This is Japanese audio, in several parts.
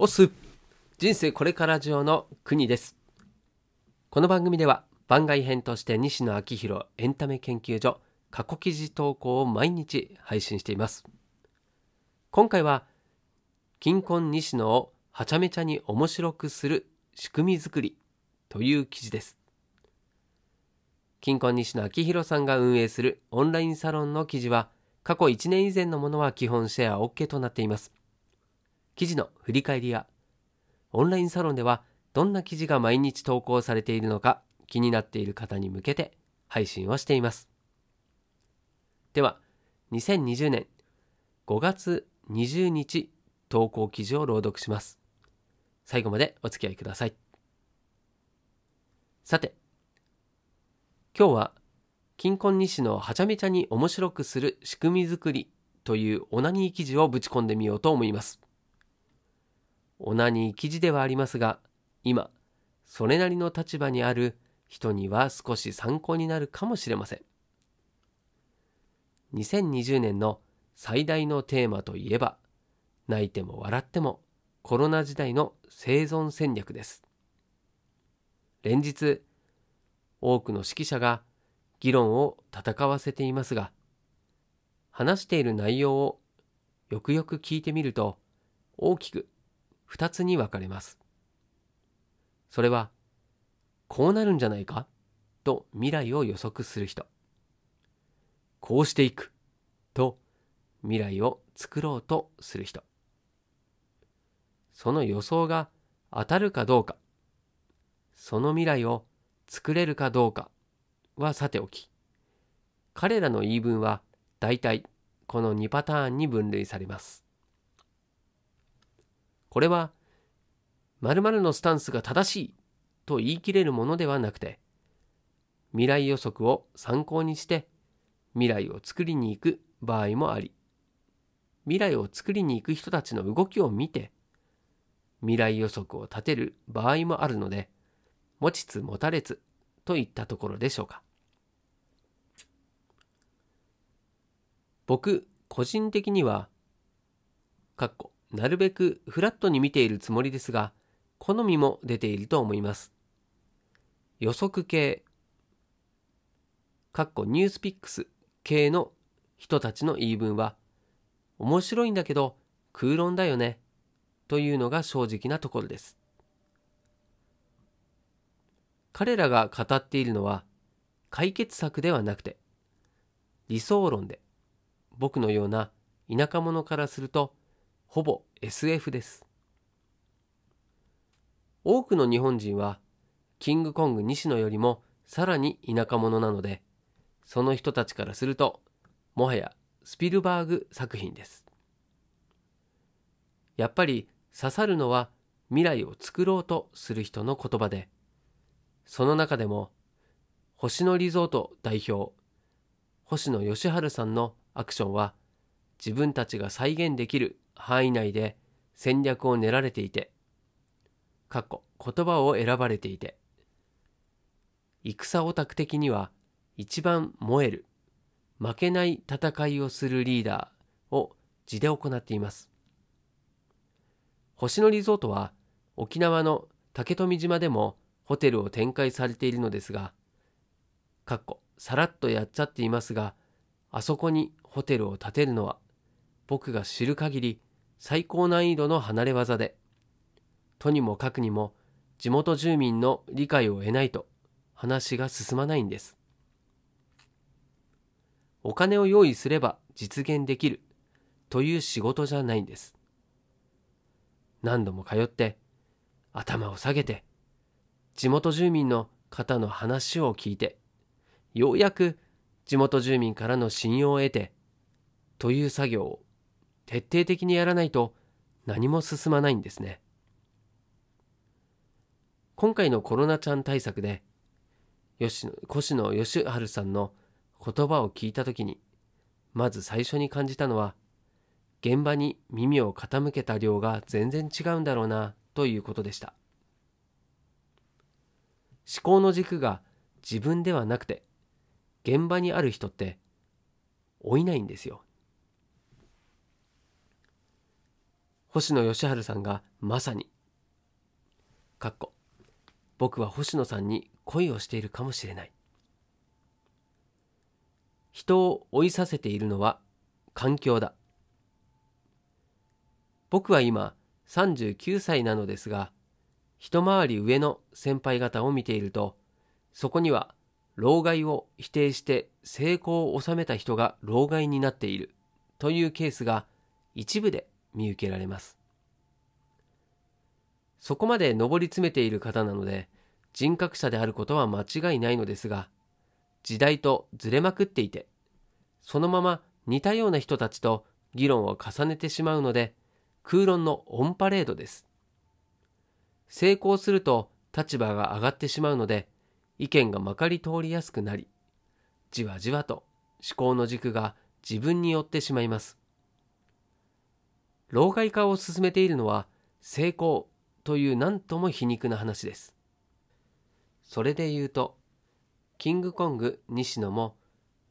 オス人生これから上の国です。この番組では番外編として西野昭弘エンタメ研究所過去記事投稿を毎日配信しています。今回は金婚西野をはちゃめちゃに面白くする仕組み作りという記事です。金婚西野昭弘さんが運営するオンラインサロンの記事は過去1年以前のものは基本シェア OK となっています。記事の振り返りやオンラインサロンではどんな記事が毎日投稿されているのか気になっている方に向けて配信をしています。では2020年5月20日投稿記事を朗読します。最後までお付き合いください。さて今日は金婚西のはちゃめちゃに面白くする仕組み作りというオナニー記事をぶち込んでみようと思います。オナニー記事ではありますが今それなりの立場にある人には少し参考になるかもしれません。2020年の最大のテーマといえば泣いても笑ってもコロナ時代の生存戦略です。連日多くの指揮者が議論を戦わせていますが話している内容をよくよく聞いてみると大きく2つに分かれます。それはこうなるんじゃないか？と未来を予測する人。こうしていく？と未来を作ろうとする人。その予想が当たるかどうか。その未来を作れるかどうか。はさておき。彼らの言い分は大体この2パターンに分類されます。これは〇〇のスタンスが正しいと言い切れるものではなくて未来予測を参考にして未来を作りに行く場合もあり未来を作りに行く人たちの動きを見て未来予測を立てる場合もあるので持ちつ持たれつといったところでしょうか。僕個人的にはかっこなるべくフラットに見ているつもりですが好みも出ていると思います。予測系かっこニュースピックス系の人たちの言い分は面白いんだけど空論だよねというのが正直なところです。彼らが語っているのは解決策ではなくて理想論で僕のような田舎者からするとほぼ SF です。多くの日本人はキングコング西野よりもさらに田舎者なのでその人たちからするともはやスピルバーグ作品です。やっぱり刺さるのは未来を作ろうとする人の言葉でその中でも星野リゾート代表星野義治さんのアクションは自分たちが再現できる範囲内で戦略を練られていて、かっこ言葉を選ばれていて、戦オタク的には一番燃える、負けない戦いをするリーダーを字で行っています。星野リゾートは沖縄の竹富島でもホテルを展開されているのですが、かっこさらっとやっちゃっていますが、あそこにホテルを建てるのは僕が知る限り最高難易度の離れ技でとにもかくにも地元住民の理解を得ないと話が進まないんです。お金を用意すれば実現できるという仕事じゃないんです。何度も通って頭を下げて地元住民の方の話を聞いてようやく地元住民からの信用を得てという作業を徹底的にやらないと何も進まないんですね。今回のコロナちゃん対策で吉野越野義治さんの言葉を聞いた時にまず最初に感じたのは現場に耳を傾けた量が全然違うんだろうなということでした思考の軸が自分ではなくて現場にある人って老いないんですよ。星野義治さんがまさにかっこ僕は星野さんに恋をしているかもしれない。人を追いさせているのは環境だ。僕は今39歳なのですが一回り上の先輩方を見ているとそこには老害を否定して成功を収めた人が老害になっているというケースが一部で見受けられます。そこまで上り詰めている方なので人格者であることは間違いないのですが時代とずれまくっていてそのまま似たような人たちと議論を重ねてしまうので空論のオンパレードです。成功すると立場が上がってしまうので意見がまかり通りやすくなりじわじわと思考の軸が自分によってしまいます。老害化を進めているのは成功という何とも皮肉な話です。それで言うとキングコング西野も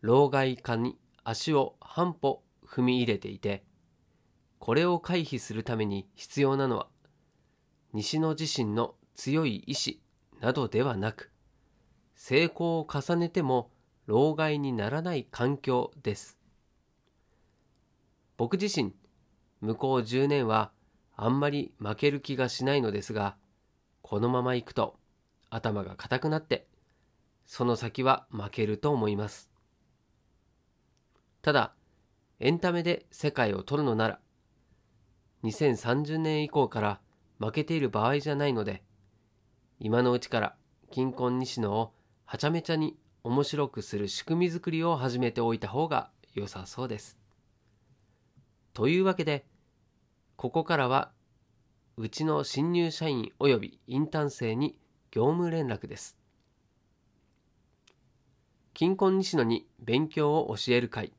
老害化に足を半歩踏み入れていてこれを回避するために必要なのは西野自身の強い意志などではなく成功を重ねても老害にならない環境です。僕自身向こう10年はあんまり負ける気がしないのですがこのままいくと頭が固くなってその先は負けると思いますただエンタメで世界を取るのなら2030年以降から負けている場合じゃないので今のうちから金婚西野をはちゃめちゃに面白くする仕組み作りを始めておいた方が良さそうです。というわけでここからはうちの新入社員及びインターン生に業務連絡です。金婚西野に勉強を教える会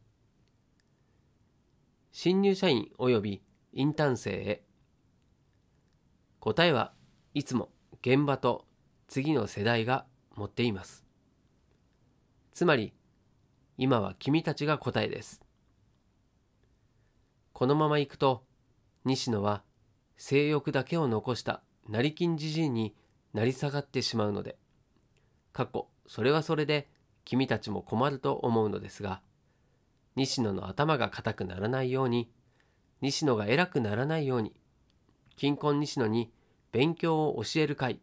新入社員及びインターン生へ答えはいつも現場と次の世代が持っています。つまり今は君たちが答えです。このままいくと西野は性欲だけを残した成金じじいになり下がってしまうので過去それはそれで君たちも困ると思うのですが西野の頭が固くならないように西野が偉くならないように金婚西野に勉強を教える会、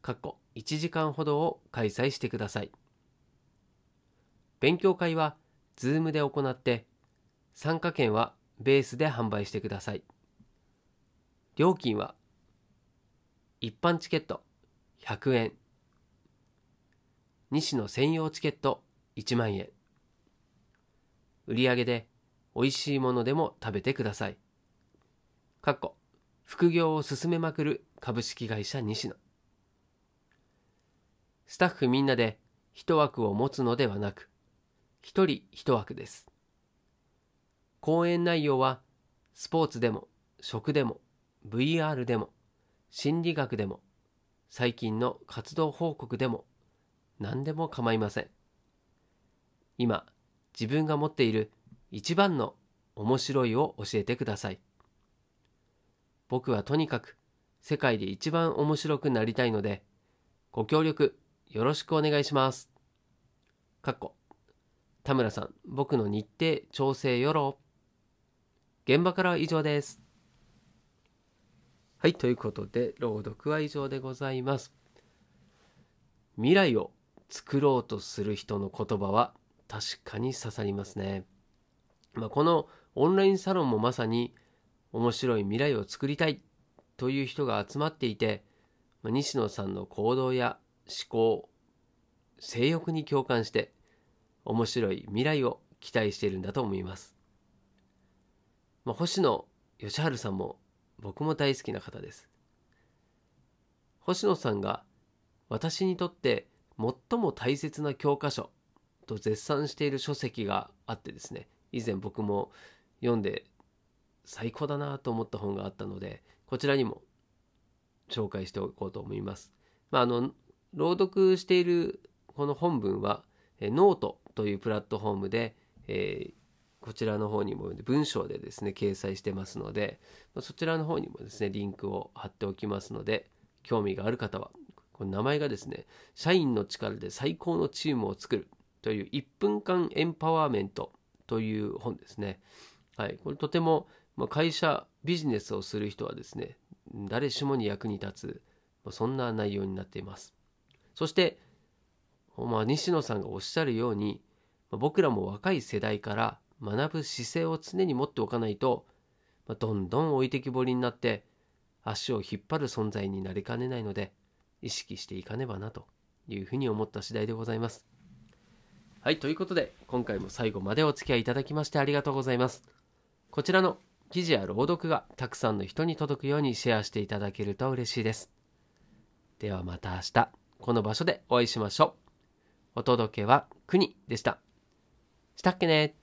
かっこ1時間ほどを開催してください。勉強会は Zoom で行って、参加券はベースで販売してください。料金は、一般チケット100円、西野専用チケット1万円。売上で美味しいものでも食べてください。かっこ副業を進めまくる株式会社西野スタッフみんなで一枠を持つのではなく一人一枠です講演内容はスポーツでも食でも VR でも心理学でも最近の活動報告でも何でも構いません今自分が持っている一番の面白いを教えてください。僕はとにかく世界で一番面白くなりたいので、ご協力よろしくお願いします。かっこ田村さん、僕の日程調整よろ。現場からは以上です。はい、ということで、朗読は以上でございます。未来を作ろうとする人の言葉は確かに刺さりますね。まあ、このオンラインサロンもまさに面白い未来を作りたいという人が集まっていて、まあ、西野さんの行動や思考性欲に共感して面白い未来を期待しているんだと思います、まあ、星野義治さんも僕も大好きな方です星野さんが私にとって最も大切な教科書と絶賛している書籍があってですね以前僕も読んで最高だなと思った本があったのでこちらにも紹介しておこうと思います。まあ、あの朗読しているこの本文はノートというプラットフォームで、えー、こちらの方にも文章でですね掲載してますのでそちらの方にもですねリンクを貼っておきますので興味がある方はこの名前がですね社員の力で最高のチームを作るという1分間エンパワーメントという本ですね。はいこれとても会社ビジネスをする人はですね誰しもに役に立つそんな内容になっています。そしてまあ、西野さんがおっしゃるように僕らも若い世代から学ぶ姿勢を常に持っておかないと、まあ、どんどん置いてきぼりになって足を引っ張る存在になりかねないので意識していかねばなというふうに思った次第でございます。はい、ということで今回も最後までお付き合いいただきましてありがとうございます。こちらの記事や朗読がたくさんの人に届くようにシェアしていただけると嬉しいです。ではまた明日この場所でお会いしましょう。お届けは国でした。したっけね